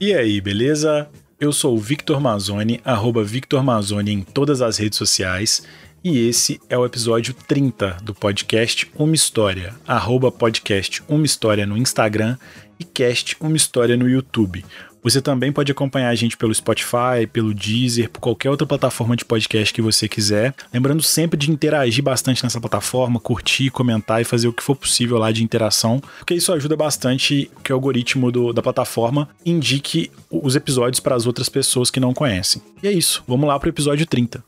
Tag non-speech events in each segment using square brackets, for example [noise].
E aí, beleza? Eu sou o Victor Mazzoni, arroba Victor Mazzoni em todas as redes sociais, e esse é o episódio 30 do podcast Uma História, arroba podcast Uma História no Instagram e cast Uma História no YouTube. Você também pode acompanhar a gente pelo Spotify, pelo Deezer, por qualquer outra plataforma de podcast que você quiser. Lembrando sempre de interagir bastante nessa plataforma, curtir, comentar e fazer o que for possível lá de interação, porque isso ajuda bastante que o algoritmo do, da plataforma indique os episódios para as outras pessoas que não conhecem. E é isso, vamos lá para o episódio 30.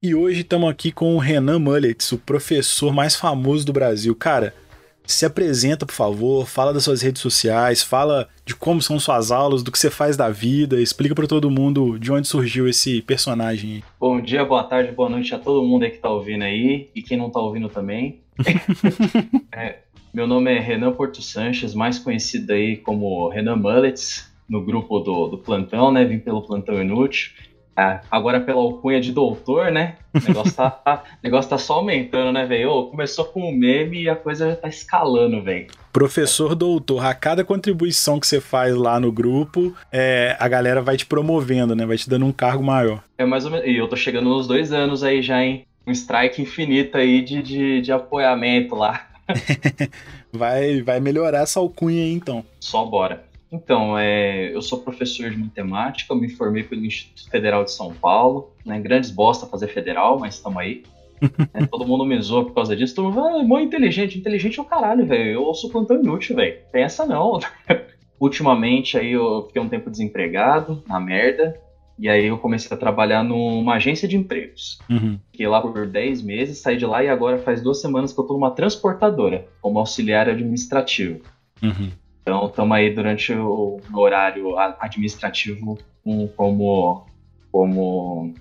E hoje estamos aqui com o Renan Mullets, o professor mais famoso do Brasil. Cara, se apresenta, por favor, fala das suas redes sociais, fala de como são suas aulas, do que você faz da vida, explica para todo mundo de onde surgiu esse personagem. Bom dia, boa tarde, boa noite a todo mundo aí que tá ouvindo aí e quem não tá ouvindo também. [laughs] é, meu nome é Renan Porto Sanches, mais conhecido aí como Renan Mullets, no grupo do, do Plantão, né? Vim pelo Plantão Inútil. Ah, agora pela alcunha de doutor, né? O negócio tá, [laughs] tá, negócio tá só aumentando, né, velho? Começou com um meme e a coisa já tá escalando, velho. Professor doutor, a cada contribuição que você faz lá no grupo, é, a galera vai te promovendo, né? Vai te dando um cargo maior. É mais ou menos. E eu tô chegando nos dois anos aí já, hein? Um strike infinito aí de, de, de apoiamento lá. [laughs] vai, vai melhorar essa alcunha aí, então. Só bora. Então, é, eu sou professor de matemática, eu me formei pelo Instituto Federal de São Paulo, né? Grandes bosta fazer federal, mas estamos aí. [laughs] é, todo mundo me zoa por causa disso. Todo mundo fala, ah, mó inteligente. Inteligente é o caralho, velho. Eu ouço plantão inútil, velho. Tem essa não. [laughs] Ultimamente, aí eu fiquei um tempo desempregado, na merda. E aí eu comecei a trabalhar numa agência de empregos. Uhum. Fiquei lá por 10 meses, saí de lá e agora faz duas semanas que eu tô numa transportadora, como auxiliar administrativo. Uhum. Então, estamos aí durante o horário administrativo como, como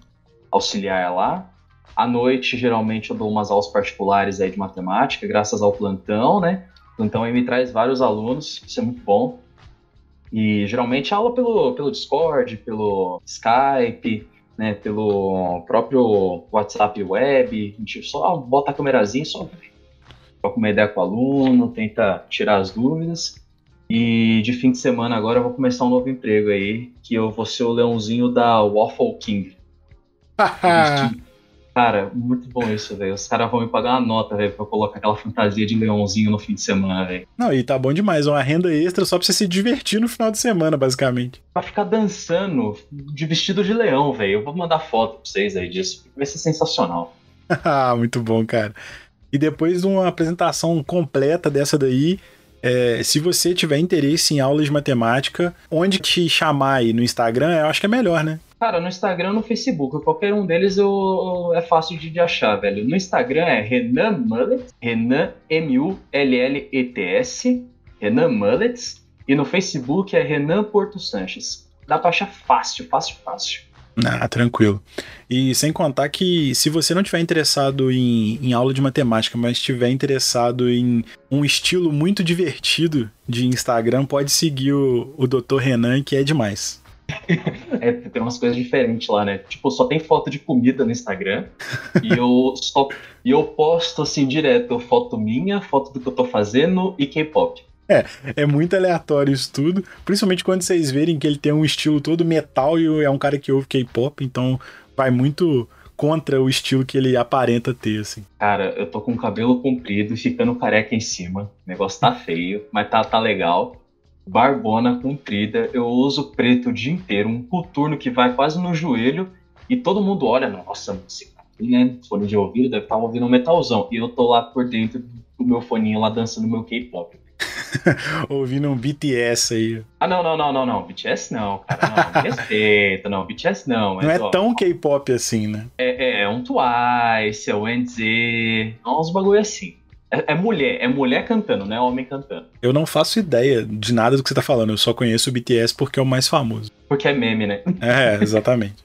auxiliar lá. À noite, geralmente, eu dou umas aulas particulares aí de matemática, graças ao plantão, né? O plantão aí me traz vários alunos, isso é muito bom. E geralmente aula pelo, pelo Discord, pelo Skype, né, pelo próprio WhatsApp web, a gente só bota a câmerazinha, só troca uma ideia com o aluno, tenta tirar as dúvidas. E de fim de semana agora eu vou começar um novo emprego aí, que eu vou ser o leãozinho da Waffle King. [laughs] Cara, muito bom isso, velho. Os caras vão me pagar uma nota, velho, pra eu colocar aquela fantasia de leãozinho no fim de semana, velho. Não, e tá bom demais. Uma renda extra só pra você se divertir no final de semana, basicamente. Pra ficar dançando de vestido de leão, velho. Eu vou mandar foto pra vocês aí disso. Vai ser sensacional. [laughs] muito bom, cara. E depois de uma apresentação completa dessa daí, é, se você tiver interesse em aulas de matemática, onde te chamar aí no Instagram, eu acho que é melhor, né? Cara, no Instagram no Facebook, qualquer um deles eu, é fácil de, de achar, velho. No Instagram é Renan Mullets, Renan M-U-L-L-E-T-S, Renan Mullets, e no Facebook é Renan Porto Sanches. Dá pra achar fácil, fácil, fácil. Ah, tranquilo. E sem contar que se você não tiver interessado em, em aula de matemática, mas estiver interessado em um estilo muito divertido de Instagram, pode seguir o, o Dr. Renan, que é demais. [laughs] É, tem umas coisas diferentes lá, né? Tipo, só tem foto de comida no Instagram e eu só e eu posto assim direto foto minha, foto do que eu tô fazendo e K-pop. É, é muito aleatório isso tudo. Principalmente quando vocês verem que ele tem um estilo todo metal e é um cara que ouve K-pop, então vai muito contra o estilo que ele aparenta ter, assim. Cara, eu tô com o cabelo comprido, ficando careca em cima. O negócio tá feio, mas tá, tá legal. Barbona comprida, eu uso preto o dia inteiro, um coturno que vai quase no joelho, e todo mundo olha, nossa, esse né? Fone de ouvido, deve estar tá ouvindo um metalzão. E eu tô lá por dentro do meu foninho lá dançando meu K-pop. [laughs] Ouvindo um BTS aí. Ah, não, não, não, não, não. BTS não, cara. Não, respeita, não. [laughs] BTS não. Mas, não é ó, tão K-pop assim, né? É, é, é um Twice, é o NZ. É uns bagulho assim. É, é, mulher, é mulher cantando, não é homem cantando. Eu não faço ideia de nada do que você tá falando. Eu só conheço o BTS porque é o mais famoso. Porque é meme, né? [laughs] É, exatamente.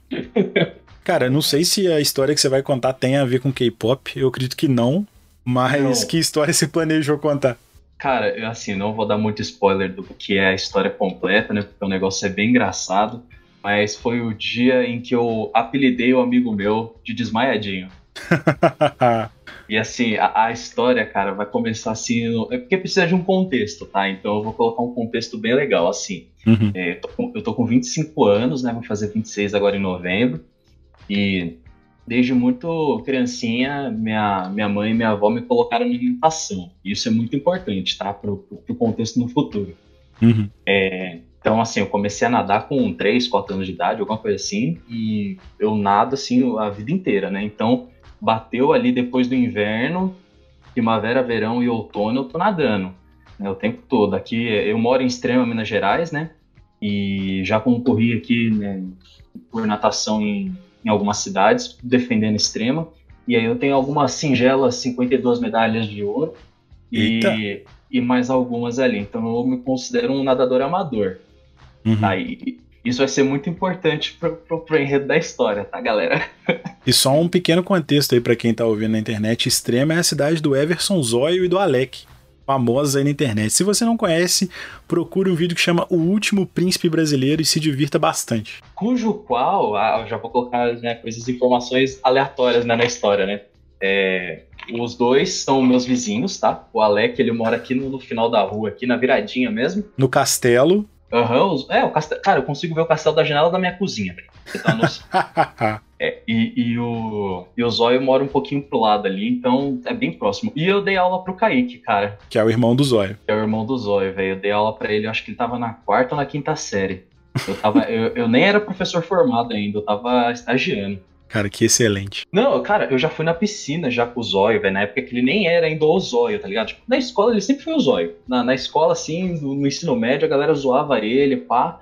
Cara, não sei se a história que você vai contar tem a ver com K-pop. Eu acredito que não. Mas não. que história você planejou contar? Cara, eu, assim, não vou dar muito spoiler do que é a história completa, né? Porque o negócio é bem engraçado. Mas foi o dia em que eu apelidei o amigo meu de desmaiadinho. [laughs] E assim, a, a, história, cara, vai começar assim. No... É porque precisa de um contexto, tá? Então eu vou colocar um contexto bem legal, assim. Uhum. É, eu, tô com, eu tô com 25 anos, né? Vou fazer 26 agora em novembro. E desde muito criancinha, minha, minha mãe e minha avó me colocaram na natação. Isso é muito importante, tá? Pro, pro contexto no futuro. Uhum. É, então, assim, eu comecei a nadar com 3, 4 anos de idade, alguma coisa assim, e eu nado, assim, a vida inteira, né? Então, bateu ali depois do inverno, primavera, verão e outono, eu tô nadando, né? O tempo todo. Aqui, eu moro em Extrema, Minas Gerais, né? E já concorri aqui, né, por natação em, em algumas cidades, defendendo Extrema. E aí eu tenho algumas singelas 52 medalhas de ouro. Eita. E, e mais algumas ali. Então eu me considero um nadador amador. Uhum. Tá? E isso vai ser muito importante pro, pro enredo da história, tá, galera? [laughs] e só um pequeno contexto aí para quem tá ouvindo na internet, Extrema é a cidade do Everson Zóio e do Alec, famosos aí na internet. Se você não conhece, procure um vídeo que chama O Último Príncipe Brasileiro e se divirta bastante. Cujo qual, ah, já vou colocar né, coisas, informações aleatórias né, na história, né? É, os dois são meus vizinhos, tá? O Alec, ele mora aqui no, no final da rua, aqui na viradinha mesmo. No castelo. Aham, uhum, é, o castelo. Cara, eu consigo ver o castelo da janela da minha cozinha, velho. Tá [laughs] é, e, e, o, e o Zóio mora um pouquinho pro lado ali, então é bem próximo. E eu dei aula pro Kaique, cara. Que é o irmão do Zóio. Que é o irmão do Zóio, velho. Eu dei aula pra ele, acho que ele tava na quarta ou na quinta série. Eu, tava, eu, eu nem era professor formado ainda, eu tava estagiando. Cara, que excelente. Não, cara, eu já fui na piscina já com o Zóio, velho, na época que ele nem era ainda o Zóio, tá ligado? Tipo, na escola ele sempre foi o Zóio. Na, na escola, assim, no, no, ensino médio, a galera zoava ele, pá.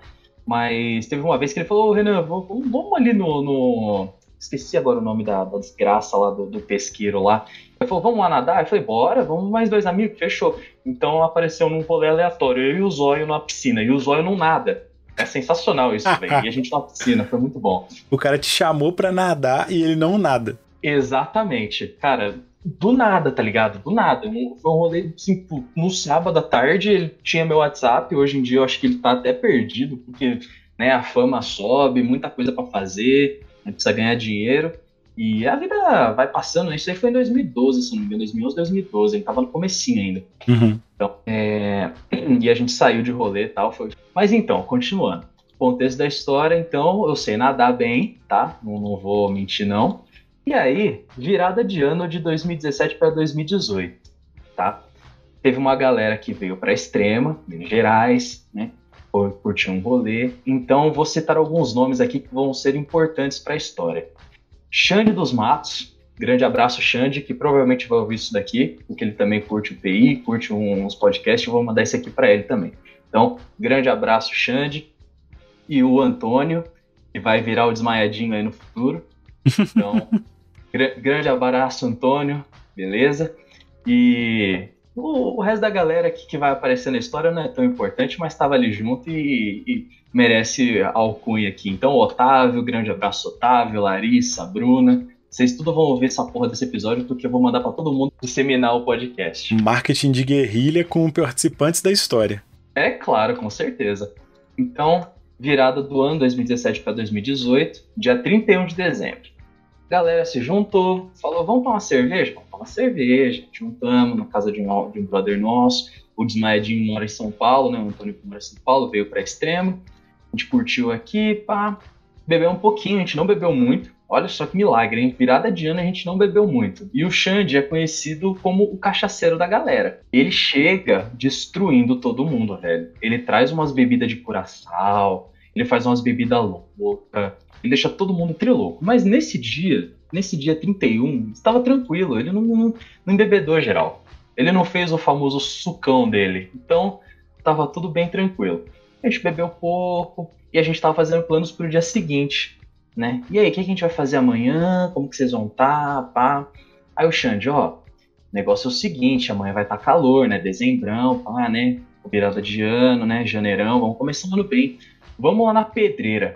Mas teve uma vez que ele falou, Renan, vamos, vamos ali no, no, Esqueci agora o nome da, da desgraça lá do, do, pesqueiro lá. Ele falou, vamos lá nadar? Eu falei, bora, vamos mais dois amigos, fechou. Então apareceu num rolê aleatório, eu e o Zóio na piscina, e o Zóio não nada. É sensacional isso, velho. E a gente na piscina, foi muito bom. O cara te chamou pra nadar e ele não nada. Exatamente. Cara, do nada, tá ligado? Do nada. Foi um rolê, assim, no sábado à tarde ele tinha meu WhatsApp. Hoje em dia eu acho que ele tá até perdido, porque né, a fama sobe, muita coisa para fazer, né, precisa ganhar dinheiro. E a vida vai passando, né? Isso aí foi em 2012, se não me engano, 2011, 2012, ele tava no comecinho ainda. Uhum. Então, é... [clears throat] e a gente saiu de rolê e tal, foi... Mas então, continuando. Contexto da história, então, eu sei nadar bem, tá? Não, não vou mentir, não. E aí, virada de ano de 2017 para 2018, tá? Teve uma galera que veio para Extrema, Minas Gerais, né? Foi curtir um rolê. Então, vou citar alguns nomes aqui que vão ser importantes para a história. Xande dos Matos, grande abraço, Xande, que provavelmente vai ouvir isso daqui, porque ele também curte o PI, curte uns podcasts, vou mandar esse aqui para ele também. Então, grande abraço, Xande. E o Antônio, que vai virar o desmaiadinho aí no futuro. Então, [laughs] grande abraço, Antônio, beleza? E o, o, resto da galera que, que vai aparecer na história não é tão importante, mas estava ali junto e, e merece alcunha aqui. Então, Otávio, grande abraço, Otávio, Larissa, Bruna. Vocês tudo vão ouvir essa porra desse episódio, porque eu vou mandar para todo mundo disseminar o podcast. Marketing de guerrilha com participantes da história. É claro, com certeza. Então, virada do ano 2017 para 2018, dia 31 de dezembro. Galera se juntou, falou: vamos tomar uma cerveja? Vamos tomar uma cerveja. Juntamos na casa de um, de um brother nosso. O Desmaiadinho mora em São Paulo, né? O Antônio mora em São Paulo, veio para Extremo a gente curtiu aqui, pá, bebeu um pouquinho, a gente não bebeu muito. Olha só que milagre, hein? Virada de ano a gente não bebeu muito. E o Xande é conhecido como o cachaceiro da galera. Ele chega destruindo todo mundo, velho. Ele traz umas bebidas de curaçao, ele faz umas bebidas loucas, ele deixa todo mundo trilouco. Mas nesse dia, nesse dia 31, estava tranquilo, ele não, não, não embebedou geral. Ele não fez o famoso sucão dele. Então, estava tudo bem tranquilo a gente bebeu pouco e a gente tava fazendo planos pro dia seguinte, né? E aí, o que a gente vai fazer amanhã? Como que vocês vão estar? Tá. Aí o Xande, ó, o negócio é o seguinte, amanhã vai estar tá calor, né? Dezembrão, pá, né? Virada de ano, né? Janeirão, vamos começar o ano bem. Vamos lá na Pedreira.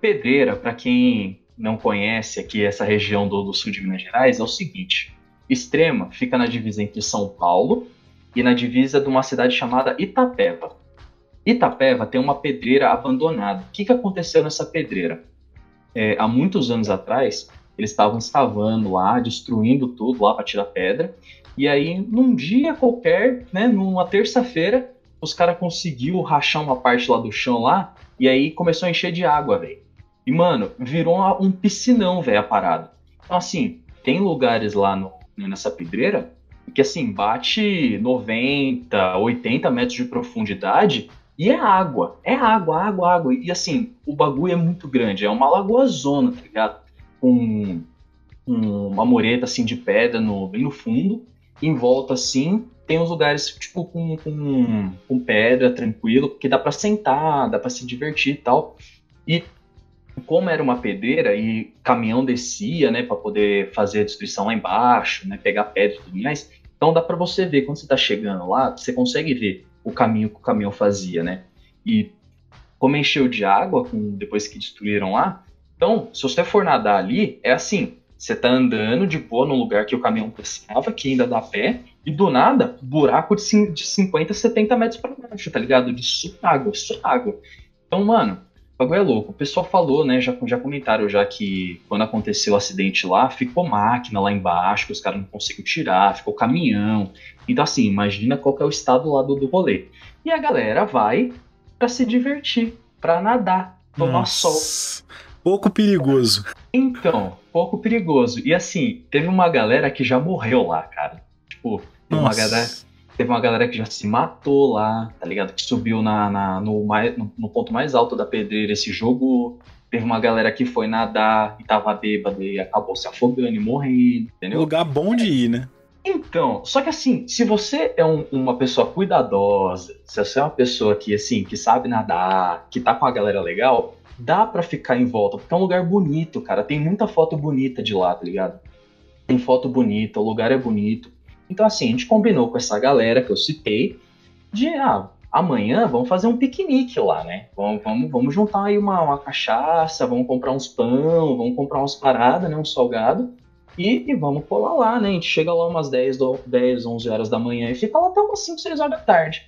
Pedreira, para quem não conhece aqui essa região do, do sul de Minas Gerais, é o seguinte: Extrema fica na divisa entre São Paulo e na divisa de uma cidade chamada Itapeva. Itapeva tem uma pedreira abandonada. O que, que aconteceu nessa pedreira? É, há muitos anos atrás, eles estavam escavando lá, destruindo tudo lá para tirar pedra. E aí, num dia qualquer, né, numa terça-feira, os caras conseguiu rachar uma parte lá do chão lá, e aí começou a encher de água, velho. E, mano, virou um piscinão, velho, a parada. Então, assim, tem lugares lá no, nessa pedreira que, assim, bate 90, 80 metros de profundidade e é água. É água, água, água. E, assim, o bagulho é muito grande. É uma lagoa zona, tá ligado? Com uma mureta, assim, de pedra no, bem no fundo. Em volta, assim, tem uns lugares, tipo, com, com, com pedra, tranquilo, que dá para sentar, dá para se divertir e tal. E como era uma pedreira e caminhão descia, né, para poder fazer a destruição lá embaixo, né, pegar pedra e tudo mais, então dá para você ver quando você está chegando lá, você consegue ver o caminho que o caminhão fazia, né? E como encheu de água com, depois que destruíram lá, então se você for nadar ali, é assim, você tá andando de boa num lugar que o caminhão passava, que ainda dá pé, e do nada, buraco de 50, 70 metros para baixo, tá ligado? De água, só água. Então, mano, bagulho é louco. O pessoal falou, né? Já, já comentaram já que quando aconteceu o acidente lá, ficou máquina lá embaixo, que os caras não conseguiram tirar, ficou caminhão. Então, assim, imagina qual é o estado lá do, do rolê. E a galera vai para se divertir, para nadar, tomar Nossa. sol. Pouco perigoso. Então, pouco perigoso. E assim, teve uma galera que já morreu lá, cara. Tipo, teve uma galera Teve uma galera que já se matou lá, tá ligado? Que subiu na, na no, mais, no, no, ponto mais alto da pedreira esse jogo. Teve uma galera que foi nadar e tava bêbado e acabou se afogando e morrendo, entendeu? Lugar bom de ir, né? Então, só que assim, se você é um, uma pessoa cuidadosa, se você é uma pessoa que, assim, que sabe nadar, que tá com a galera legal, dá para ficar em volta, porque é um lugar bonito, cara. Tem muita foto bonita de lá, tá ligado? Tem foto bonita, o lugar é bonito. Então, assim, a gente combinou com essa galera que eu citei de, ah, amanhã vamos fazer um piquenique lá, né? Vamos, vamos, vamos juntar aí uma, uma cachaça, vamos comprar uns pão, vamos comprar umas paradas, né? Um salgado. E, e, vamos colar lá, né? A gente chega lá umas 10, 10, 11 horas da manhã e fica lá até umas 5, 6 horas da tarde.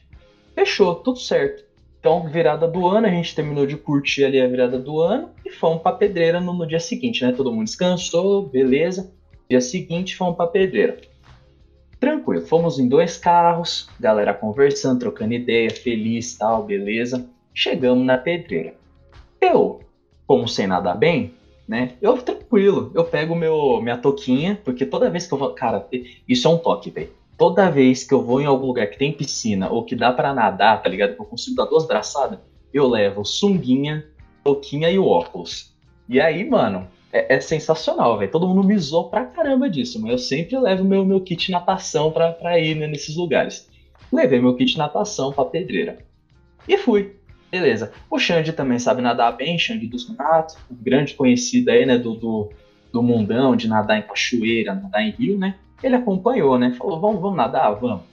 Fechou, tudo certo. Então, virada do ano, a gente terminou de curtir ali a virada do ano e fomos pra pedreira no, no dia seguinte, né? Todo mundo descansou, beleza. Dia seguinte, fomos pra pedreira. Tranquilo, fomos em dois carros, galera conversando, trocando ideia, feliz, tal, beleza. Chegamos na pedreira. Eu, como sem nada bem, né? Eu tranquilo, eu pego meu minha toquinha, porque toda vez que eu vou, cara, isso é um toque, velho. Toda vez que eu vou em algum lugar que tem piscina ou que dá para nadar, tá ligado? Que eu consigo dar duas braçadas, eu levo sunguinha, toquinha e o óculos. E aí, mano, é, é sensacional, velho. Todo mundo me zoou pra caramba disso, mas eu sempre levo meu, meu kit natação pra, pra ir né, nesses lugares. Levei meu kit natação pra pedreira. E fui. Beleza. O Xande também sabe nadar bem, Xande dos Matos, um grande conhecido aí, né, do, do, do mundão, de nadar em cachoeira, nadar em rio, né? Ele acompanhou, né? Falou, vamos, vamos nadar? Vamos.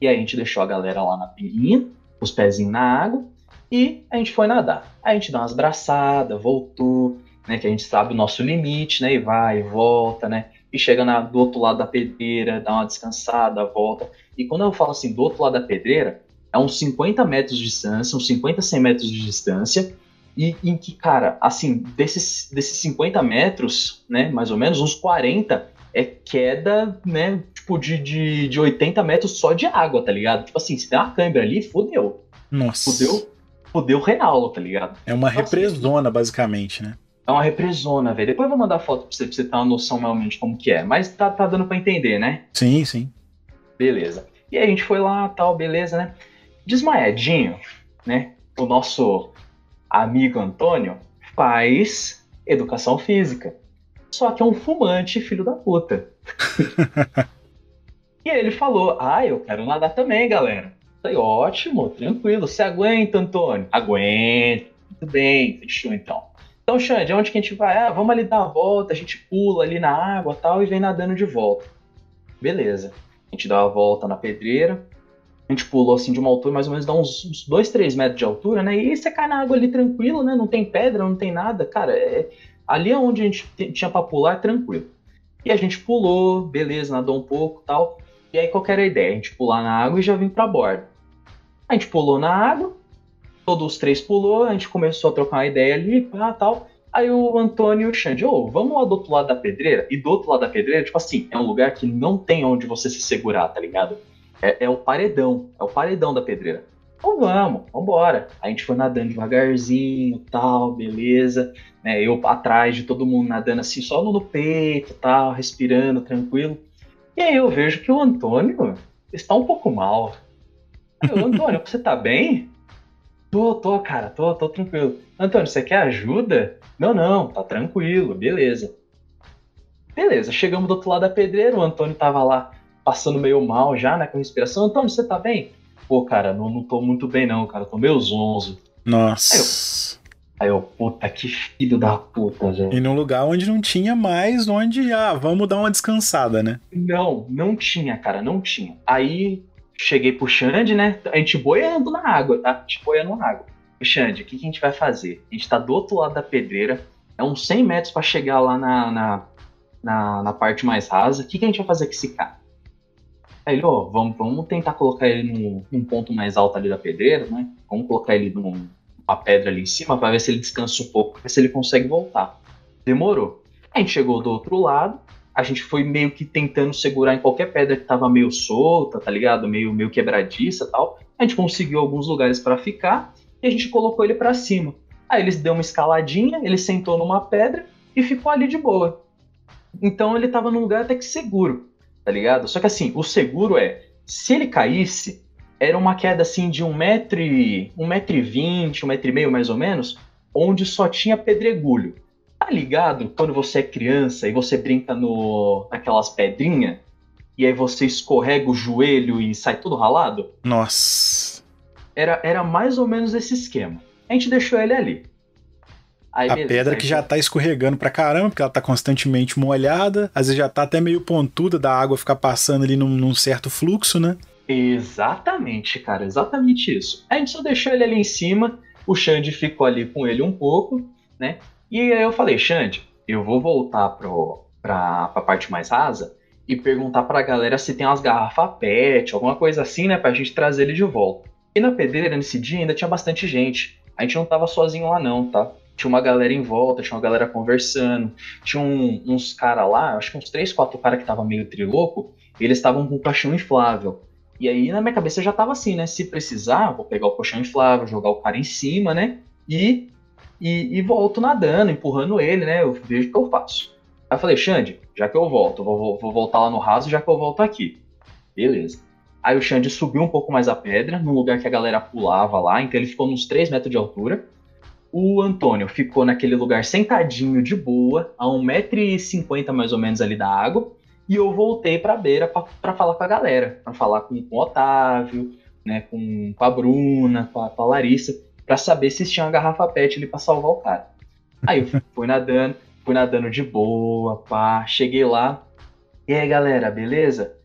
E aí a gente deixou a galera lá na pinguinha, os pezinhos na água, e a gente foi nadar. Aí a gente dá umas braçadas, voltou, né, que a gente sabe o nosso limite, né, e vai, e volta, né, e chega na, do outro lado da pedreira, dá uma descansada, volta. E quando eu falo assim, do outro lado da pedreira, é uns 50 metros de distância, uns 50, 100 metros de distância, e em que, cara, assim, desses, desses 50 metros, né, mais ou menos, uns 40 é queda, né, tipo, de, de, de 80 metros só de água, tá ligado? Tipo assim, se der uma câimbra ali, fodeu. Nossa. Fodeu, fodeu real, tá ligado? É uma então, assim, represona, basicamente, né? É uma represona, velho. Depois eu vou mandar foto pra você, pra você ter uma noção realmente como que é. Mas tá, tá dando pra entender, né? Sim, sim. Beleza. E aí a gente foi lá, tal, beleza, né? Desmaiadinho, né? O nosso amigo Antônio faz educação física. Só que é um fumante, filho da puta. [laughs] e aí ele falou: Ah, eu quero nadar também, galera. Falei, ótimo, tranquilo. Você aguenta, Antônio? Aguento. Muito bem, fechou então. Então, Xande, onde que a gente vai? Ah, vamos ali dar a volta, a gente pula ali na água tal e vem nadando de volta. Beleza. A gente dá a volta na pedreira. A gente pulou assim de uma altura, mais ou menos dá uns 2, 3 metros de altura, né? E você cai na água ali tranquilo, né? Não tem pedra, não tem nada. Cara, é... ali é onde a gente tinha pra pular, é tranquilo. E a gente pulou, beleza, nadou um pouco tal. E aí qual era a ideia? A gente pular na água e já vir pra borda. A gente pulou na água, todos os três pulou, a gente começou a trocar uma ideia ali, pá, tal. Aí o Antônio e o Xande, ô, oh, vamos lá do outro lado da pedreira? E do outro lado da pedreira, tipo assim, é um lugar que não tem onde você se segurar, tá ligado? É, é o paredão, é o paredão da pedreira. Então vamos, vambora. A gente foi nadando devagarzinho, tal, beleza. Né, eu atrás de todo mundo nadando assim, só no peito, tal, respirando, tranquilo. E aí eu vejo que o Antônio está um pouco mal. Aí, Antônio, você tá bem? Tô, tô, cara, tô, tô tranquilo. Antônio, você quer ajuda? Não, não, tá tranquilo, beleza. Beleza, chegamos do outro lado da pedreira, o Antônio tava lá passando meio mal já, né, com respiração. Antônio, você tá bem? pô, cara, não, não tô muito bem não, cara, tô meio zonzo. Nossa. Aí eu, aí eu puta, que filho da puta, gente. E num lugar onde não tinha mais, onde, ah, vamos dar uma descansada, né? Não, não tinha, cara, não tinha. Aí cheguei pro Xande, né, a gente boiando na água, tá? A gente boiando na água. Xande, o que, que a gente vai fazer? A gente tá do outro lado da pedreira, é uns 100 metros para chegar lá na, na, na, na, parte mais rasa. O que, que a gente vai fazer com esse cara? Aí ele, ó, vamos, vamos tentar colocar ele num, num, ponto mais alto ali da pedreira, né? Vamos colocar ele numa pedra ali em cima para ver se ele descansa um pouco, ver se ele consegue voltar. Demorou. A gente chegou do outro lado, a gente foi meio que tentando segurar em qualquer pedra que tava meio solta, tá ligado? Meio, meio quebradiça tal. A gente conseguiu alguns lugares para ficar e a gente colocou ele para cima. Aí eles deu uma escaladinha, ele sentou numa pedra e ficou ali de boa. Então ele tava num lugar até que seguro tá ligado? Só que assim, o seguro é, se ele caísse, era uma queda assim de um metro e, um metro e vinte, um metro e meio mais ou menos, onde só tinha pedregulho. Ligado? Quando você é criança e você brinca no naquelas pedrinhas e aí você escorrega o joelho e sai tudo ralado? Nossa. Era, era mais ou menos esse esquema. A gente deixou ele ali. Aí, a beleza, pedra que já tá escorregando pra caramba, porque ela tá constantemente molhada, às vezes já tá até meio pontuda da água ficar passando ali num, num, certo fluxo, né? Exatamente, cara, exatamente isso. A gente só deixou ele ali em cima, o Xande ficou ali com ele um pouco, né? E aí eu falei, Xande, eu vou voltar pro, pra, pra parte mais rasa e perguntar pra galera se tem umas garrafas PET, alguma coisa assim, né? Pra gente trazer ele de volta. E na pedreira, nesse dia, ainda tinha bastante gente. A gente não tava sozinho lá não, tá? tinha uma galera em volta, tinha uma galera conversando, tinha um, uns caras lá, acho que uns três, quatro caras que estavam meio triloco, eles estavam com um colchão inflável. E aí na minha cabeça já tava assim, né? Se precisar, vou pegar o colchão inflável, jogar o cara em cima, né? E, e, e volto nadando, empurrando ele, né? Eu vejo o que eu faço. Aí eu falei, Xande, já que eu volto, vou, vou voltar lá no raso, já que eu volto aqui. Beleza. Aí o Xande subiu um pouco mais a pedra, num lugar que a galera pulava lá, então ele ficou uns 3 metros de altura. O Antônio ficou naquele lugar sentadinho de boa, a 1,50m mais ou menos ali da água, e eu voltei para a beira para falar com a galera, para falar com, com, o Otávio, né, com, com a Bruna, com a, com a Larissa, para saber se tinha uma garrafa PET ali para salvar o cara. Aí eu [laughs] fui nadando, fui nadando de boa, pá, cheguei lá. E aí, galera, beleza?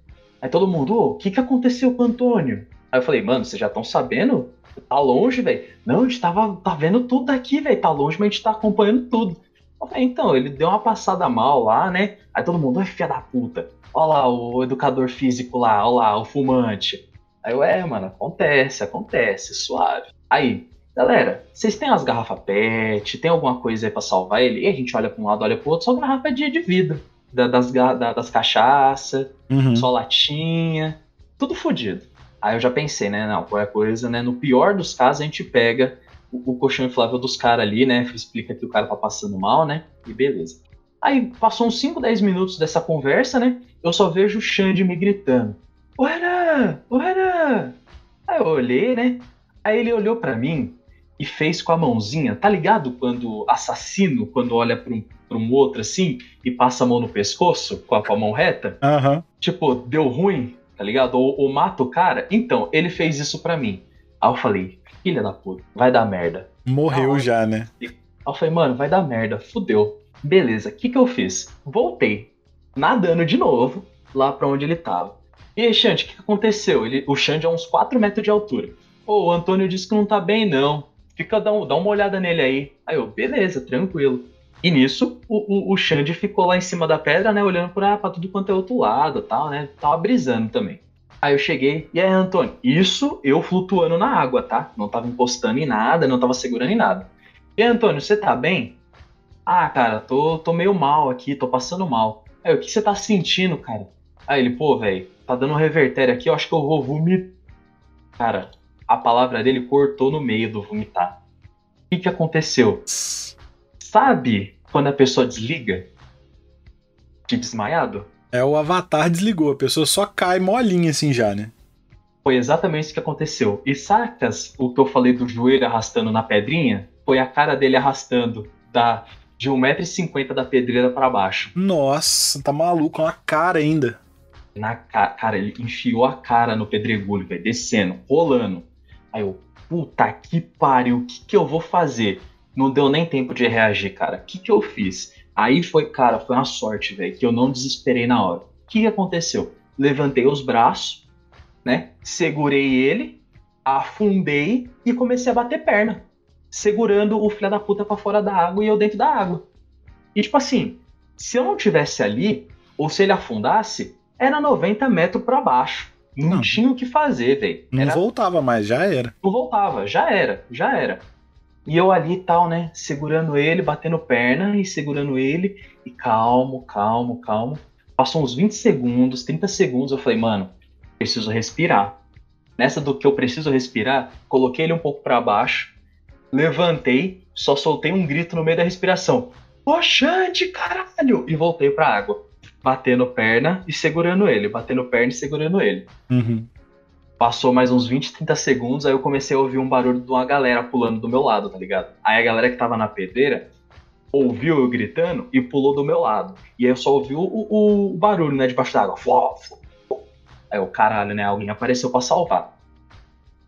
Aí todo mundo, o que, que aconteceu com o Antônio? Aí eu falei, mano, vocês já estão sabendo Tá longe, velho? Não, a gente tava tá vendo tudo daqui, velho. Tá longe, mas a gente tá acompanhando tudo. Falei, então, ele deu uma passada mal lá, né? Aí todo mundo, ai, filha da puta. Olha lá o educador físico lá, olha lá, o fumante. Aí eu, é, mano, acontece, acontece, suave. Aí, galera, vocês têm as garrafas PET, tem alguma coisa aí pra salvar ele? E a gente olha pra um lado, olha pro outro, só garrafa de, de vidro. Da, das, da, das cachaça, uhum. só latinha, tudo fodido. Aí eu já pensei, né? Não, qualquer coisa, né? No pior dos casos, a gente pega o, o colchão inflável dos caras ali, né? Explica que o cara tá passando mal, né? E beleza. Aí passou uns 5, 10 minutos dessa conversa, né? Eu só vejo o Xande me gritando! Ô Renan! Aí eu olhei, né? Aí ele olhou para mim e fez com a mãozinha, tá ligado? Quando assassino, quando olha pra um, pra um outro assim e passa a mão no pescoço com a, com a mão reta. Uhum. Tipo, deu ruim, tá ligado? Ou, ou mata o cara. Então, ele fez isso pra mim. Aí eu falei, filha da puta, vai dar merda. Morreu já, né? Aí eu falei, mano, vai dar merda, fudeu. Beleza, o que que eu fiz? Voltei, nadando de novo, lá pra onde ele tava. E aí, Xande, o que, que aconteceu? Ele, o Xande é uns 4 metros de altura. Pô, o Antônio disse que não tá bem, não. Fica, dá, um, dá uma olhada nele aí. Aí eu, beleza, tranquilo. E nisso, o, o, o Xande ficou lá em cima da pedra, né? Olhando pra, pra tudo quanto é outro lado tal, né? Tava brisando também. Aí eu cheguei, e aí, Antônio? Isso eu flutuando na água, tá? Não tava encostando em nada, não tava segurando em nada. E aí, Antônio, você tá bem? Ah, cara, tô, tô meio mal aqui, tô passando mal. Aí, o que você tá sentindo, cara? Aí ele, pô, velho, tá dando um revertério aqui, eu acho que eu vou vomitar. Cara, a palavra dele cortou no meio do vomitar. O que que aconteceu? Sabe quando a pessoa desliga? De desmaiado? É, o avatar desligou, a pessoa só cai molinha assim já, né? Foi exatamente isso que aconteceu. E sacas o que eu falei do joelho arrastando na pedrinha? Foi a cara dele arrastando da, de 1,50m da pedreira para baixo. Nossa, tá maluco, uma cara ainda. Na cara, cara, ele enfiou a cara no pedregulho, velho, descendo, rolando. Aí eu, puta que pariu, o que, que eu vou fazer? Não deu nem tempo de reagir, cara. O que, que eu fiz? Aí foi, cara, foi uma sorte, velho, que eu não desesperei na hora. O que, que aconteceu? Levantei os braços, né? Segurei ele, afundei e comecei a bater perna. Segurando o filho da puta pra fora da água e eu dentro da água. E tipo assim, se eu não tivesse ali, ou se ele afundasse, era 90 metros para baixo. Não, não, tinha o que fazer, velho. Não voltava mais, já era. Não voltava, já era, já era. E eu ali tal, né? Segurando ele, batendo perna e segurando ele. E calmo, calmo, calmo. Passou uns 20 segundos, 30 segundos. Eu falei, mano, preciso respirar. Nessa do que eu preciso respirar, coloquei ele um pouco para baixo. Levantei, só soltei um grito no meio da respiração. Oxante, caralho! E voltei pra água. Batendo perna e segurando ele. Batendo perna e segurando ele. Uhum. Passou mais uns 20, 30 segundos, aí eu comecei a ouvir um barulho de uma galera pulando do meu lado, tá ligado? Aí a galera que tava na pedreira ouviu eu gritando e pulou do meu lado. E aí eu só ouvi o, o, o barulho, né, debaixo d'água. Aí o caralho, né, alguém apareceu para salvar.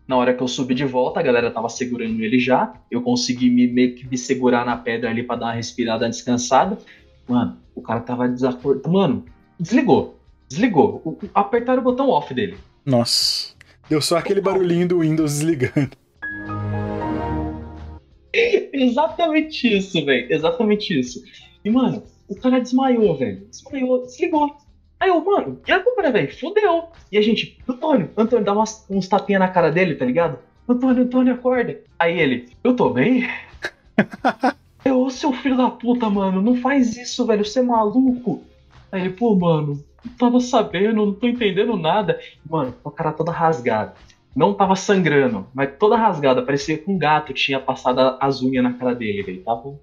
Na hora que eu subi de volta, a galera tava segurando ele já. Eu consegui me, meio que me segurar na pedra ali para dar uma respirada descansada. Mano, o cara tava desacordado. Mano, desligou. Desligou. O, apertaram o botão off dele. Nossa. Deu só aquele barulhinho do Windows desligando. Exatamente isso, velho. Exatamente isso. E, mano, o cara desmaiou, velho. Desmaiou, desligou. Aí eu, mano, e agora, velho? Fudeu. E a gente, Antônio, Antônio, dá umas, uns tapinha na cara dele, tá ligado? Antônio, Antônio, acorda. Aí ele, eu tô bem? [laughs] eu, seu filho da puta, mano, não faz isso, velho, você é maluco. Aí ele, pô, mano, não tava sabendo, não tô entendendo nada. Mano, o cara toda rasgada. Não tava sangrando, mas toda rasgada. Parecia que um gato tinha passado as unhas na cara dele, velho. Tava,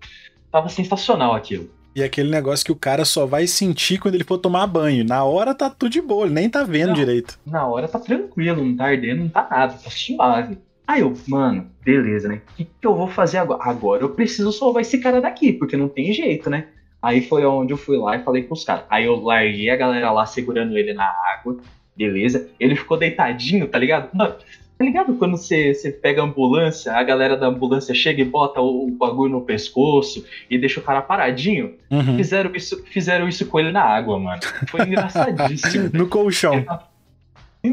tava sensacional aquilo. E aquele negócio que o cara só vai sentir quando ele for tomar banho. Na hora tá tudo de boa, ele nem tá vendo não, direito. Na hora tá tranquilo, não tá ardendo, não tá nada, tá suave. Aí eu, mano, beleza, né? O que, que eu vou fazer agora? Agora eu preciso salvar esse cara daqui, porque não tem jeito, né? Aí foi onde eu fui lá e falei com os caras. Aí eu larguei a galera lá segurando ele na água, beleza? Ele ficou deitadinho, tá ligado? Mano, tá ligado quando você, você pega a ambulância, a galera da ambulância chega e bota o, o bagulho no pescoço e deixa o cara paradinho? Uhum. Fizeram, isso, fizeram isso com ele na água, mano. Foi [laughs] engraçadíssimo. no colchão.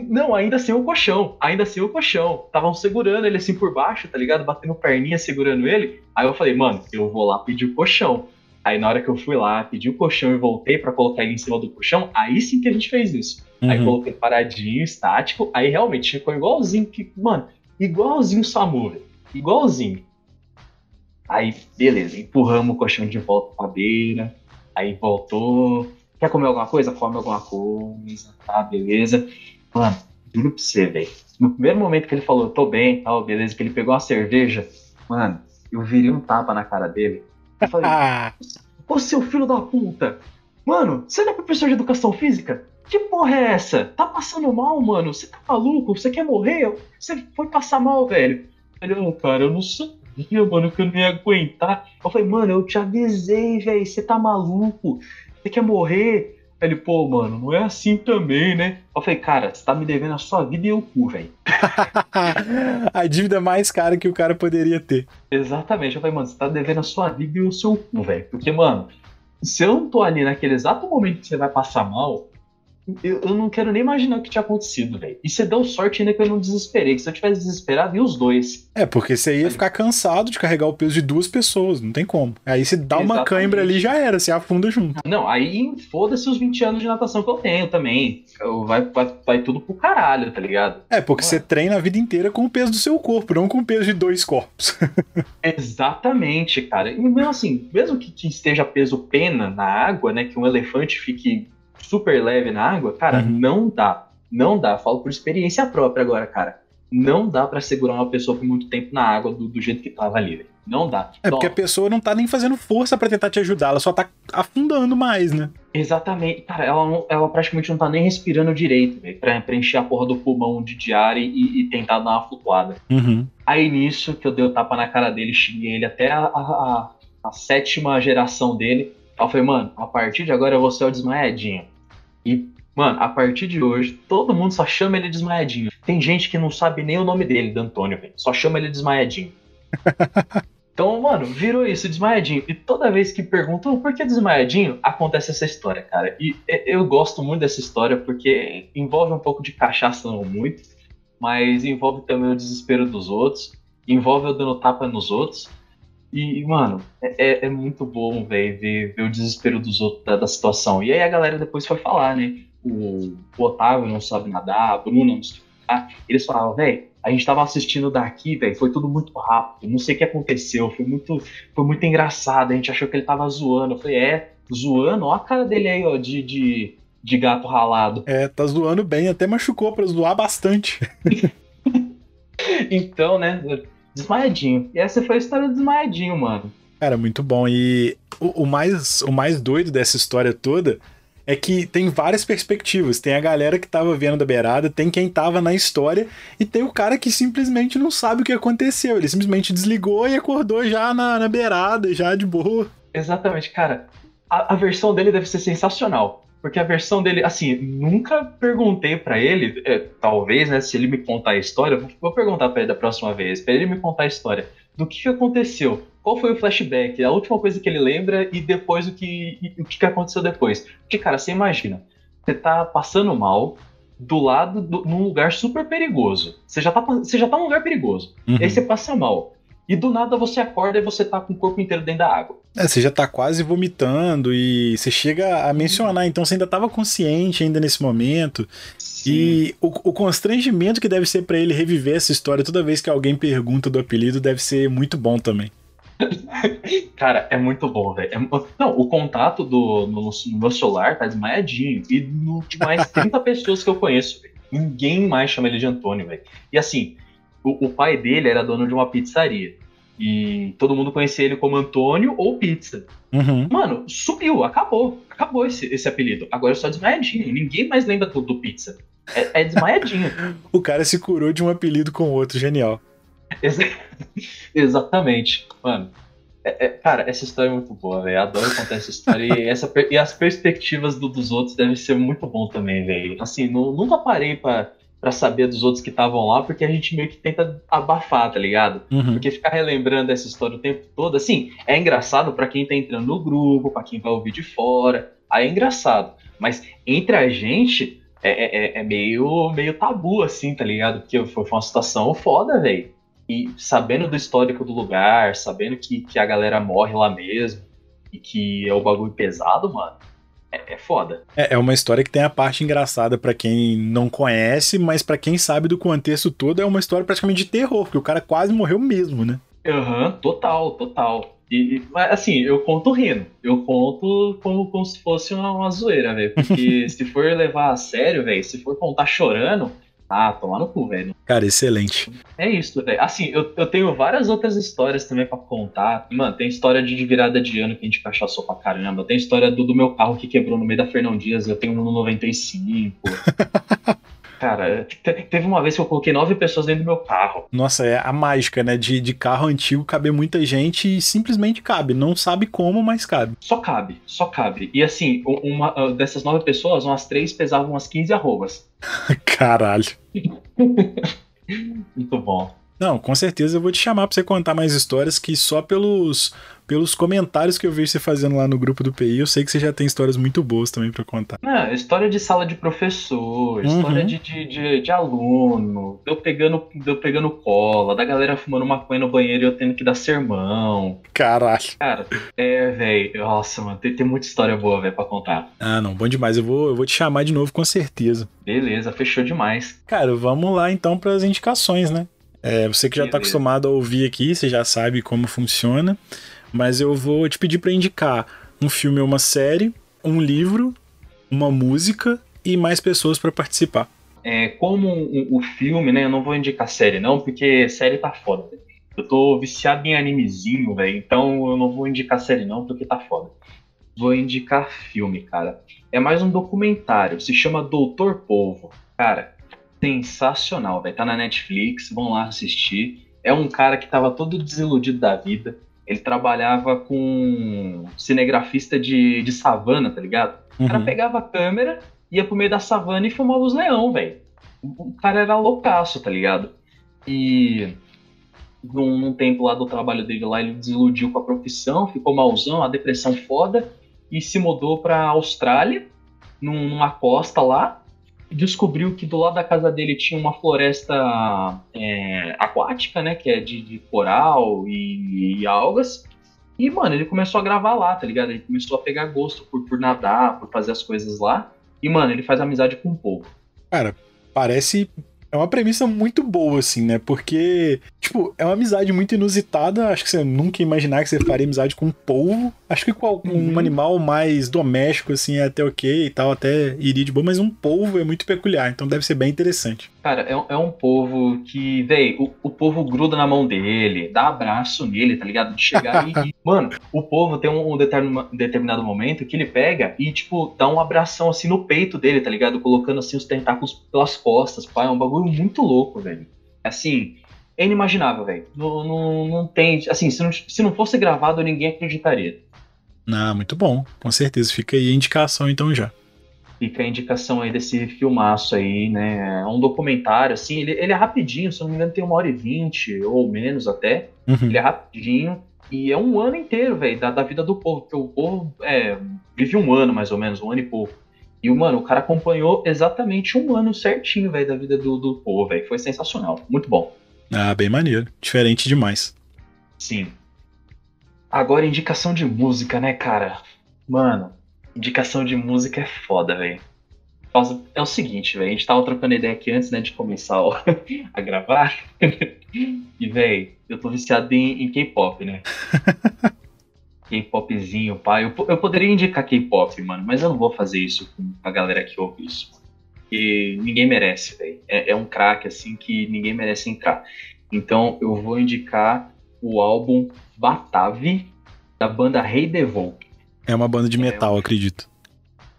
Não, ainda sem o colchão. Ainda sem o colchão. Estavam segurando ele assim por baixo, tá ligado? Batendo perninha, segurando ele. Aí eu falei, mano, eu vou lá pedir o colchão. Aí na hora que eu fui lá, pedi o colchão e voltei para colocar ele em cima do colchão, aí sim que a gente fez isso. Uhum. Aí coloquei paradinho, estático, aí realmente ficou igualzinho que, mano, igualzinho o Samu. Igualzinho. Aí, beleza, empurramos o colchão de volta pra beira. Aí voltou. Quer comer alguma coisa? Come alguma coisa, tá, beleza. Mano, juro pra você, velho. No primeiro momento que ele falou, tô bem, tal, beleza, que ele pegou uma cerveja, mano, eu virei um tapa na cara dele. Eu falei, [laughs] ô seu filho da puta, mano, você não é professor de educação física? Que porra é essa? Tá passando mal, mano? Você tá maluco? Você quer morrer? Você foi passar mal, velho. Ele, oh, cara, eu não sabia, mano, que eu não ia aguentar. Eu falei, mano, eu te avisei, velho. Você tá maluco? Você quer morrer? Ele, pô, mano, não é assim também, né? Eu falei, cara, você tá me devendo a sua vida e o cu, velho. [laughs] a dívida mais cara que o cara poderia ter. Exatamente. Eu falei, mano, você tá devendo a sua vida e o seu cu, velho. Porque, mano, se eu não tô ali naquele exato momento que você vai passar mal, eu, eu, não quero nem imaginar o que tinha acontecido, velho. E você deu sorte ainda que eu não desesperei. Que se eu tivesse desesperado, e os dois. É, porque você ia ficar cansado de carregar o peso de duas pessoas, não tem como. Aí se dá Exatamente. uma cãibra ali, já era, você afunda junto. Não, aí foda-se os 20 anos de natação que eu tenho também. Vai, vai, vai tudo pro caralho, tá ligado? É, porque você treina a vida inteira com o peso do seu corpo, não com o peso de dois corpos. [laughs] Exatamente, cara. E mesmo assim, mesmo que, que esteja peso pena na água, né, que um elefante fique super leve na água, cara, uhum. não dá. Não dá. Falo por experiência própria agora, cara. Não dá para segurar uma pessoa por muito tempo na água do, do jeito que tava ali, Não dá. É porque a pessoa não tá nem fazendo força para tentar te ajudar, ela só tá afundando mais, né? Exatamente. Cara, ela, não, ela praticamente não tá nem respirando direito, velho, pra preencher a porra do pulmão de diário e, e tentar dar uma flutuada. Uhum. Aí nisso que eu dei o tapa na cara dele, xinguei ele até a, a, a sétima geração dele. Eu falei, mano, a partir de agora eu vou ser o desmaiadinho. E, mano, a partir de hoje, todo mundo só chama ele de desmaiadinho. Tem gente que não sabe nem o nome dele, do Antônio, velho. Só chama ele de desmaiadinho. [laughs] então, mano, virou isso, desmaiadinho. E toda vez que perguntam por que desmaiadinho, acontece essa história, cara. E eu gosto muito dessa história porque envolve um pouco de cachaça, não muito, mas envolve também o desespero dos outros, envolve eu dando tapa nos outros. E, mano, é, é, é muito bom, velho, ver, ver, o desespero dos outros da, da, situação. E aí a galera depois foi falar, né? O, o Otávio não sabe nadar, a Bruna não sabe nadar. Eles falavam, velho, a gente tava assistindo daqui, velho, foi tudo muito rápido, não sei o que aconteceu, foi muito, foi muito engraçado, a gente achou que ele tava zoando. Eu falei, é, zoando? Ó a cara dele aí, ó, de, de, de gato ralado. É, tá zoando bem, até machucou pra zoar bastante. [laughs] então, né, Desmaiadinho. E essa foi a história do Desmaiadinho, mano. Cara, muito bom. E o, o, mais, o mais doido dessa história toda é que tem várias perspectivas. Tem a galera que tava vendo da beirada, tem quem tava na história, e tem o cara que simplesmente não sabe o que aconteceu. Ele simplesmente desligou e acordou já na, na beirada, já de boa. Exatamente, cara. A, a versão dele deve ser sensacional. Porque a versão dele, assim, nunca perguntei para ele, é, talvez, né, se ele me contar a história, vou perguntar para ele da próxima vez, para ele me contar a história do que, que aconteceu, qual foi o flashback, a última coisa que ele lembra e depois o que, o que aconteceu depois. Porque, cara, você imagina, você tá passando mal do lado, do, num lugar super perigoso. Você já tá, você já tá num lugar perigoso. Uhum. E aí você passa mal. E do nada você acorda e você tá com o corpo inteiro dentro da água. É, você já tá quase vomitando e você chega a mencionar, então você ainda tava consciente ainda nesse momento. Sim. E o, o, constrangimento que deve ser para ele reviver essa história toda vez que alguém pergunta do apelido deve ser muito bom também. [laughs] Cara, é muito bom, velho. É, não, o contato do, no, no, meu celular tá desmaiadinho. E no, de mais [laughs] 30 pessoas que eu conheço, véio. Ninguém mais chama ele de Antônio, velho. E assim, o, o pai dele era dono de uma pizzaria. E todo mundo conhecia ele como Antônio ou Pizza. Uhum. Mano, subiu, acabou. Acabou esse, esse apelido. Agora é só desmaiadinho. Ninguém mais lembra do, do Pizza. É, é desmaiadinho. [laughs] o cara se curou de um apelido com o outro, genial. Ex [laughs] exatamente. Mano, é, é, cara, essa história é muito boa, velho. Adoro contar essa história. e, essa, e as perspectivas do, dos outros devem ser muito bom também, velho. Assim, não, nunca parei pra para saber dos outros que estavam lá, porque a gente meio que tenta abafar, tá ligado? Uhum. Porque ficar relembrando essa história o tempo todo, assim, é engraçado para quem tá entrando no grupo, para quem vai ouvir de fora, aí é engraçado. Mas entre a gente, é, é, é, é meio, meio tabu, assim, tá ligado? Porque foi uma situação foda, velho. E sabendo do histórico do lugar, sabendo que, que a galera morre lá mesmo, e que é o bagulho pesado, mano é, é foda. É, é uma história que tem a parte engraçada para quem não conhece, mas para quem sabe do contexto todo é uma história praticamente de terror, porque o cara quase morreu mesmo, né? Aham, uhum, total, total. E, assim, eu conto rindo. Eu conto como, como se fosse uma, uma zoeira, velho. Porque [laughs] se for levar a sério, velho, se for contar chorando, ah, tomar no cu, velho. Cara, excelente. É isso, velho. Assim, eu, eu tenho várias outras histórias também para contar. Mano, tem história de virada de ano que a gente cachaçou pra caramba. Tem história do, do meu carro que quebrou no meio da Fernão Dias. Eu tenho um no 95. [laughs] Cara, teve uma vez que eu coloquei nove pessoas dentro do meu carro. Nossa, é a mágica, né? De, de carro antigo caber muita gente e simplesmente cabe. Não sabe como, mas cabe. Só cabe, só cabe. E assim, uma dessas nove pessoas, umas três pesavam umas 15 arrobas. [laughs] Caralho. [laughs] Muito bom. Não, com certeza eu vou te chamar pra você contar mais histórias que só pelos, pelos comentários que eu vejo você fazendo lá no grupo do PI, eu sei que você já tem histórias muito boas também para contar. Não, história de sala de professor, uhum. história de, de, de, de, aluno, deu pegando, deu pegando cola, da galera fumando maconha no banheiro e eu tendo que dar sermão. Caralho. Cara, é, velho, nossa, mano, tem, tem muita história boa, velho, pra contar. Ah, não, bom demais, eu vou, eu vou te chamar de novo com certeza. Beleza, fechou demais. Cara, vamos lá então para as indicações, né? É, você que já está acostumado a ouvir aqui, você já sabe como funciona, mas eu vou te pedir para indicar um filme ou uma série, um livro, uma música e mais pessoas para participar. É, como o, o filme, né? Eu não vou indicar série, não, porque série tá foda. Eu tô viciado em animezinho, velho, então eu não vou indicar série, não, porque tá foda. Vou indicar filme, cara. É mais um documentário, se chama Doutor Polvo. Cara, sensacional, velho. Tá na Netflix, vão lá assistir. É um cara que tava todo desiludido da vida. Ele trabalhava com cinegrafista de, de savana, tá ligado? O cara uhum. pegava a câmera, ia pro meio da savana e filmava os leão, velho. O cara era loucaço, tá ligado? E num, num, tempo lá do trabalho dele lá, ele desiludiu com a profissão, ficou malzão, a depressão foda, e se mudou pra Austrália, num, numa costa lá, descobriu que do lado da casa dele tinha uma floresta é, aquática, né? Que é de, de coral e, e, algas. E, mano, ele começou a gravar lá, tá ligado? Ele começou a pegar gosto por, por nadar, por fazer as coisas lá. E, mano, ele faz amizade com o povo. Cara, parece é uma premissa muito boa, assim, né? Porque, tipo, é uma amizade muito inusitada. Acho que você nunca ia imaginar que você faria amizade com um polvo. Acho que com um uhum. animal mais doméstico, assim, é até ok e tal, até iria de boa, mas um polvo é muito peculiar, então deve ser bem interessante. Cara, é, é um povo que, véi, o, o povo gruda na mão dele, dá abraço nele, tá ligado? De chegar e. [laughs] Mano, o povo tem um, um determinado momento que ele pega e, tipo, dá um abração assim no peito dele, tá ligado? Colocando assim os tentáculos pelas costas, pai. É um bagulho muito louco, velho. Assim, é inimaginável, velho. Não, não, não tem. Assim, se não, se não fosse gravado, ninguém acreditaria. Ah, muito bom. Com certeza. Fica aí a indicação então já. Fica a indicação aí desse filmaço aí, né? É um documentário, assim, ele, ele é rapidinho, se não me engano, tem uma hora e vinte, ou menos até. Uhum. Ele é rapidinho. E é um ano inteiro, velho, da, da vida do povo. Porque o povo é, vive um ano, mais ou menos, um ano e pouco. E, mano, o cara acompanhou exatamente um ano certinho, velho, da vida do, do povo, velho. Foi sensacional. Muito bom. Ah, bem maneiro. Diferente demais. Sim. Agora, indicação de música, né, cara? Mano, indicação de música é foda, velho. É o seguinte, velho, a gente tava trocando ideia aqui antes, né, de começar [laughs] a gravar. [laughs] e, velho, eu tô viciado em, em K-pop, né? [laughs] K-popzinho, pai. Eu, eu poderia indicar K-pop, mano, mas eu não vou fazer isso com a galera que ouve isso. Porque ninguém merece, velho. É, é um craque, assim, que ninguém merece entrar. Então, eu vou indicar o álbum Batavi, da banda Rei Devon. É uma banda de metal, é, acredito.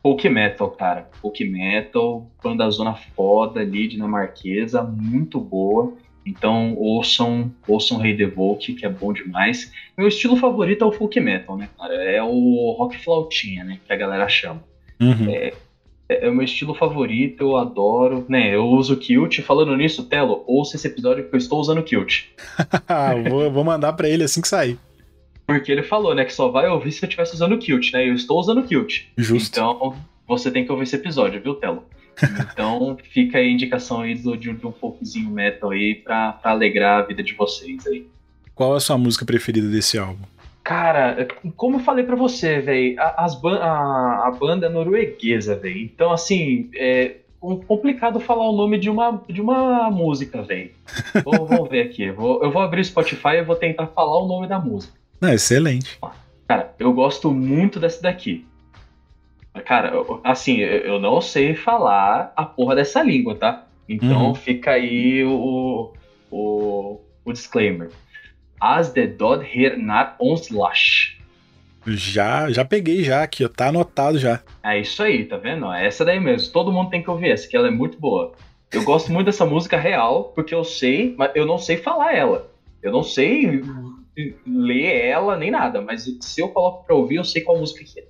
Folk metal, cara. Folk metal, banda zona foda ali, dinamarquesa, muito boa. Então ouçam, ouçam Rei Devolt, que é bom demais. Meu estilo favorito é o folk metal, né, cara? É o rock flautinha, né? Que a galera chama. Uhum. É, é, é, o meu estilo favorito, eu adoro. Né, eu uso kilt. Falando nisso, Telo, ouça esse episódio porque eu estou usando kilt. [laughs] vou, vou mandar para ele assim que sair. Porque ele falou, né, que só vai ouvir se eu estivesse usando kilt, né? Eu estou usando kilt. Justo. Então, você tem que ouvir esse episódio, viu, Telo? Então, [laughs] fica aí a indicação aí do, de, de um folkzinho metal aí pra, pra alegrar a vida de vocês aí. Qual é a sua música preferida desse álbum? Cara, como eu falei para você, velho, a, a, a, banda é norueguesa, velho. Então, assim, é complicado falar o nome de uma, de uma música, velho. [laughs] Vamos ver aqui. Eu vou, eu vou abrir o Spotify e vou tentar falar o nome da música. É, excelente. Cara, eu gosto muito dessa daqui. Cara, assim, eu não sei falar a porra dessa língua, tá? Então uhum. fica aí o, o, o disclaimer. As the dod her not onslash. Já, já peguei já aqui, ó, tá anotado já. É isso aí, tá vendo? É essa daí mesmo. Todo mundo tem que ouvir essa, que ela é muito boa. Eu gosto muito dessa música real, porque eu sei, mas eu não sei falar ela. Eu não sei ler ela nem nada, mas se eu coloco pra ouvir, eu sei qual música que é.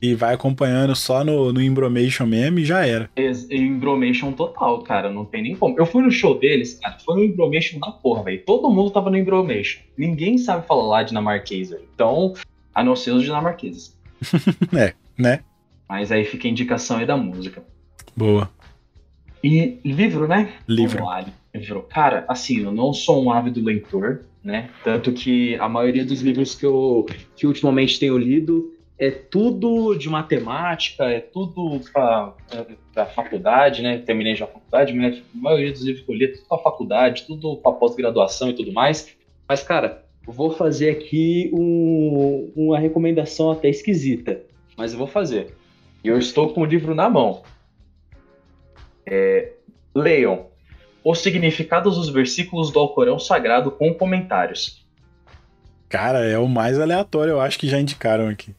E vai acompanhando só no, no Imbromation mesmo e já era. Imbromation total, cara, não tem nem como. Eu fui no show deles, cara, foi um Imbromation da porra, velho. Todo mundo tava no Imbromation. Ninguém sabe falar lá dinamarquês, velho. Então, a não ser os dinamarqueses. [laughs] é, né? Mas aí fica a indicação aí da música. Boa. E livro, né? Livro. Lá, livro. Cara, assim, eu não sou um ávido leitor, né? Tanto que a maioria dos livros que eu que ultimamente tenho lido é tudo de matemática, é tudo para a faculdade, né? Terminei já a faculdade, mas a maioria dos livros que eu li é tudo para faculdade, tudo para pós-graduação e tudo mais. Mas, cara, vou fazer aqui um, uma recomendação até esquisita, mas eu vou fazer. E eu estou com o livro na mão. É, leiam os significados dos versículos do Alcorão Sagrado com comentários. Cara, é o mais aleatório, eu acho que já indicaram aqui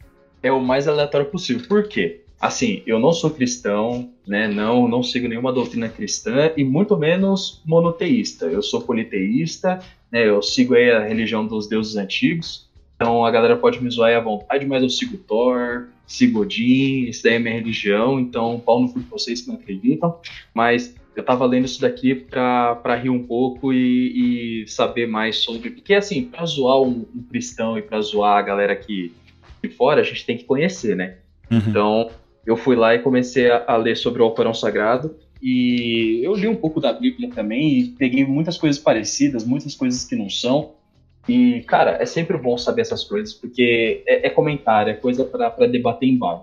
é o mais aleatório possível. Por quê? Assim, eu não sou cristão, né? Não, não sigo nenhuma doutrina cristã e muito menos monoteísta. Eu sou politeísta, né? Eu sigo aí a religião dos deuses antigos. Então a galera pode me zoar à vontade, mas eu sigo Thor, sigo Odin, isso daí é minha religião, então pau no cu de vocês que não acreditam. Mas eu tava lendo isso daqui pra, rir um pouco e, e saber mais sobre. Porque assim, pra zoar um, um cristão e pra zoar a galera que de fora, a gente tem que conhecer, né? Uhum. Então, eu fui lá e comecei a, a, ler sobre o Alcorão Sagrado. E eu li um pouco da Bíblia também e peguei muitas coisas parecidas, muitas coisas que não são. E, cara, é sempre bom saber essas coisas, porque é, é comentário, é coisa para debater em bar.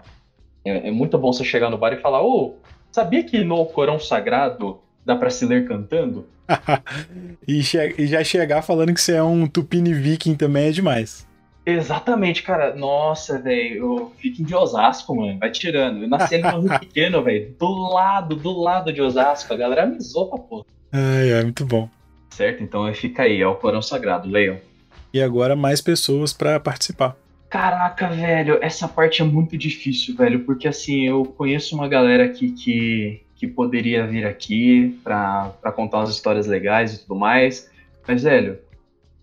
É, é, muito bom você chegar no bar e falar: Ô, oh, sabia que no Alcorão Sagrado dá para se ler cantando? [laughs] e, e, já chegar falando que você é um Tupini Viking também é demais. Exatamente, cara. Nossa, velho. Eu fico de Osasco, mano. Vai tirando. Eu nasci no Rio [laughs] Pequeno, velho. Do lado, do lado de Osasco. A galera me zoou pra porra. Ai, é muito bom. Certo? Então fica aí. É o Corão Sagrado. Leiam. E agora mais pessoas para participar. Caraca, velho. Essa parte é muito difícil, velho. Porque assim, eu conheço uma galera aqui que, que poderia vir aqui pra, pra contar umas histórias legais e tudo mais. Mas, velho,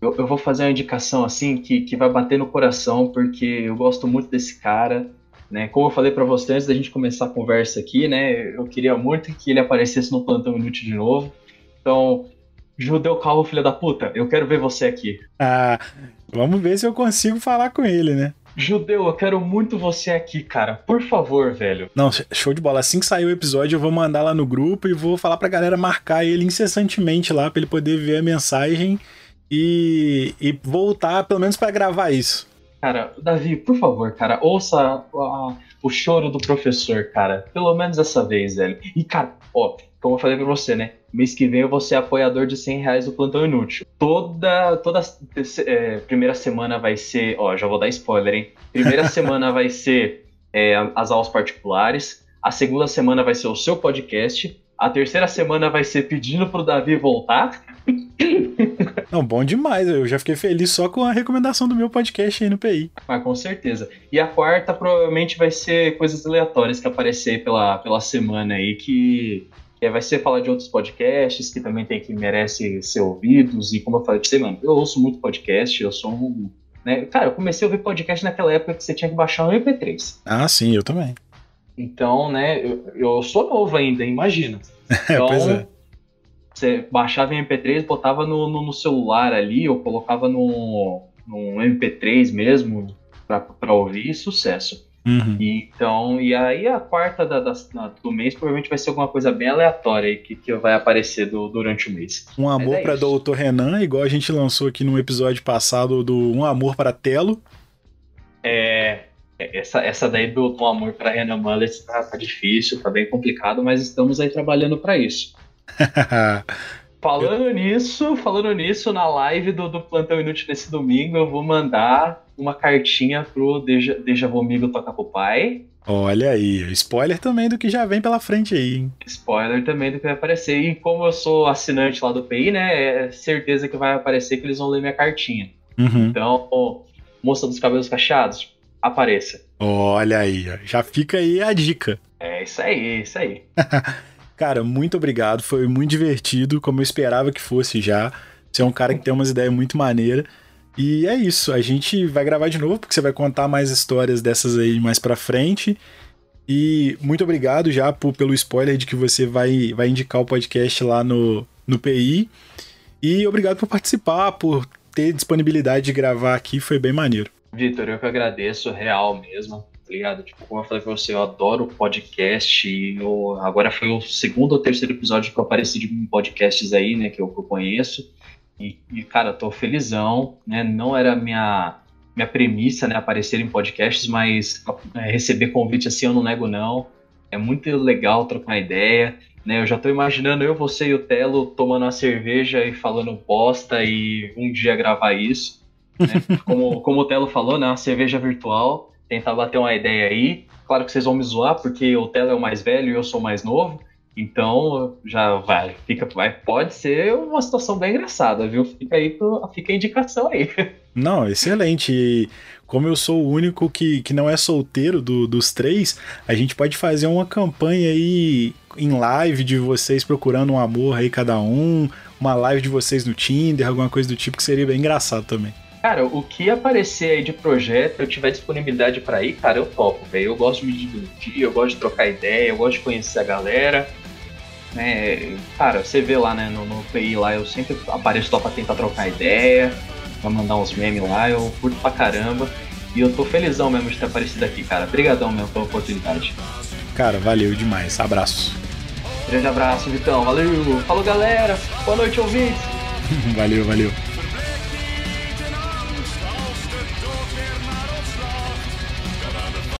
eu, eu, vou fazer uma indicação assim que, que vai bater no coração, porque eu gosto muito desse cara. Né? Como eu falei para você antes da gente começar a conversa aqui, né? Eu queria muito que ele aparecesse no plantão inútil de novo. Então, Judeu Calvo, filha da puta, eu quero ver você aqui. Ah, vamos ver se eu consigo falar com ele, né? Judeu, eu quero muito você aqui, cara. Por favor, velho. Não, show de bola. Assim que sair o episódio, eu vou mandar lá no grupo e vou falar pra galera marcar ele incessantemente lá pra ele poder ver a mensagem e, e voltar, pelo menos para gravar isso. Cara, Davi, por favor, cara, ouça a, o choro do professor, cara. Pelo menos essa vez, velho. E, cara, ó, como eu falei pra você, né? Mês que vem eu vou ser apoiador de 100 reais do Plantão Inútil. Toda, toda é, primeira semana vai ser, ó, já vou dar spoiler, hein? Primeira [laughs] semana vai ser é, as aulas particulares. A segunda semana vai ser o seu podcast. A terceira semana vai ser pedindo pro Davi voltar. [laughs] Não, bom demais. Eu já fiquei feliz só com a recomendação do meu podcast aí no PI. Ah, com certeza. E a quarta provavelmente vai ser coisas aleatórias que aparecer pela, pela semana aí, que, que vai ser falar de outros podcasts que também tem que merece ser ouvidos. E como eu falei pra você, mano, eu ouço muito podcast, eu sou um. Né? Cara, eu comecei a ouvir podcast naquela época que você tinha que baixar um MP3. Ah, sim, eu também. Então, né, eu, eu sou novo ainda, imagina. [laughs] Então, pois é. Você baixava em MP3, botava no, no, no celular ali, ou colocava no, no MP3 mesmo, para ouvir, sucesso. Uhum. E, então, e aí a quarta da, da, do mês provavelmente vai ser alguma coisa bem aleatória aí que, que vai aparecer do, durante o mês. Um amor é para Doutor Renan, igual a gente lançou aqui no episódio passado do Um Amor para Telo. É, é, essa, essa daí do, do amor para Renan Mullet tá, tá, difícil, tá bem complicado, mas estamos aí trabalhando para isso. [laughs] falando nisso, falando nisso, na live do, do Plantão Inútil nesse domingo, eu vou mandar uma cartinha pro Deja, Deja Vu Amigo Toca pro Pai. Olha aí, spoiler também do que já vem pela frente aí, hein? Spoiler também do que vai aparecer. E como eu sou assinante lá do PI, né, é certeza que vai aparecer que eles vão ler minha cartinha. Uhum. Então, moça dos cabelos cacheados, apareça. Olha aí, já fica aí a dica. É isso aí, isso aí. [laughs] Cara, muito obrigado. Foi muito divertido, como eu esperava que fosse já. Você é um cara que tem umas ideias muito maneiras. E é isso, a gente vai gravar de novo, porque você vai contar mais histórias dessas aí mais pra frente. E muito obrigado já por, pelo spoiler de que você vai, vai indicar o podcast lá no, no PI. E obrigado por participar, por ter disponibilidade de gravar aqui, foi bem maneiro. Vitor, eu que agradeço, real mesmo, ligado? Tipo, como eu falei pra você, eu adoro podcast e eu, agora foi o segundo ou terceiro episódio que eu apareci de podcasts aí, né, que eu, que eu conheço. E, e, cara, tô felizão, né? Não era minha minha premissa, né, aparecer em podcasts, mas é, receber convite assim eu não nego não. É muito legal trocar ideia, né? Eu já tô imaginando eu, você e o Telo tomando uma cerveja e falando bosta e um dia gravar isso. Né? [laughs] Como, como o Telo falou, né, uma cerveja virtual, tentar bater uma ideia aí. Claro que vocês vão me zoar porque o Telo é o mais velho e eu sou o mais novo. Então, já vai, fica, vai, pode ser uma situação bem engraçada, viu? Fica aí, fica a indicação aí. [laughs] Não, excelente. E como eu sou o único que, que não é solteiro do, dos três, a gente pode fazer uma campanha aí em live de vocês procurando um amor aí cada um, uma live de vocês no Tinder, alguma coisa do tipo que seria bem engraçado também. Cara, o que aparecer aí de projeto, eu tiver disponibilidade para ir, cara, eu topo, velho. Eu gosto de me divertir, eu gosto de trocar ideia, eu gosto de conhecer a galera né? Cara, você vê lá, né, no, no PI lá, eu sempre apareço lá pra tentar trocar ideia, pra mandar uns memes lá, eu curto pra caramba. E eu tô felizão mesmo de ter aparecido aqui, cara. Obrigadão mesmo pela oportunidade. Cara, valeu demais. Abraço. Grande abraço, Vitão. Valeu. Falou, galera. Boa noite, ouvintes. [laughs] valeu, valeu.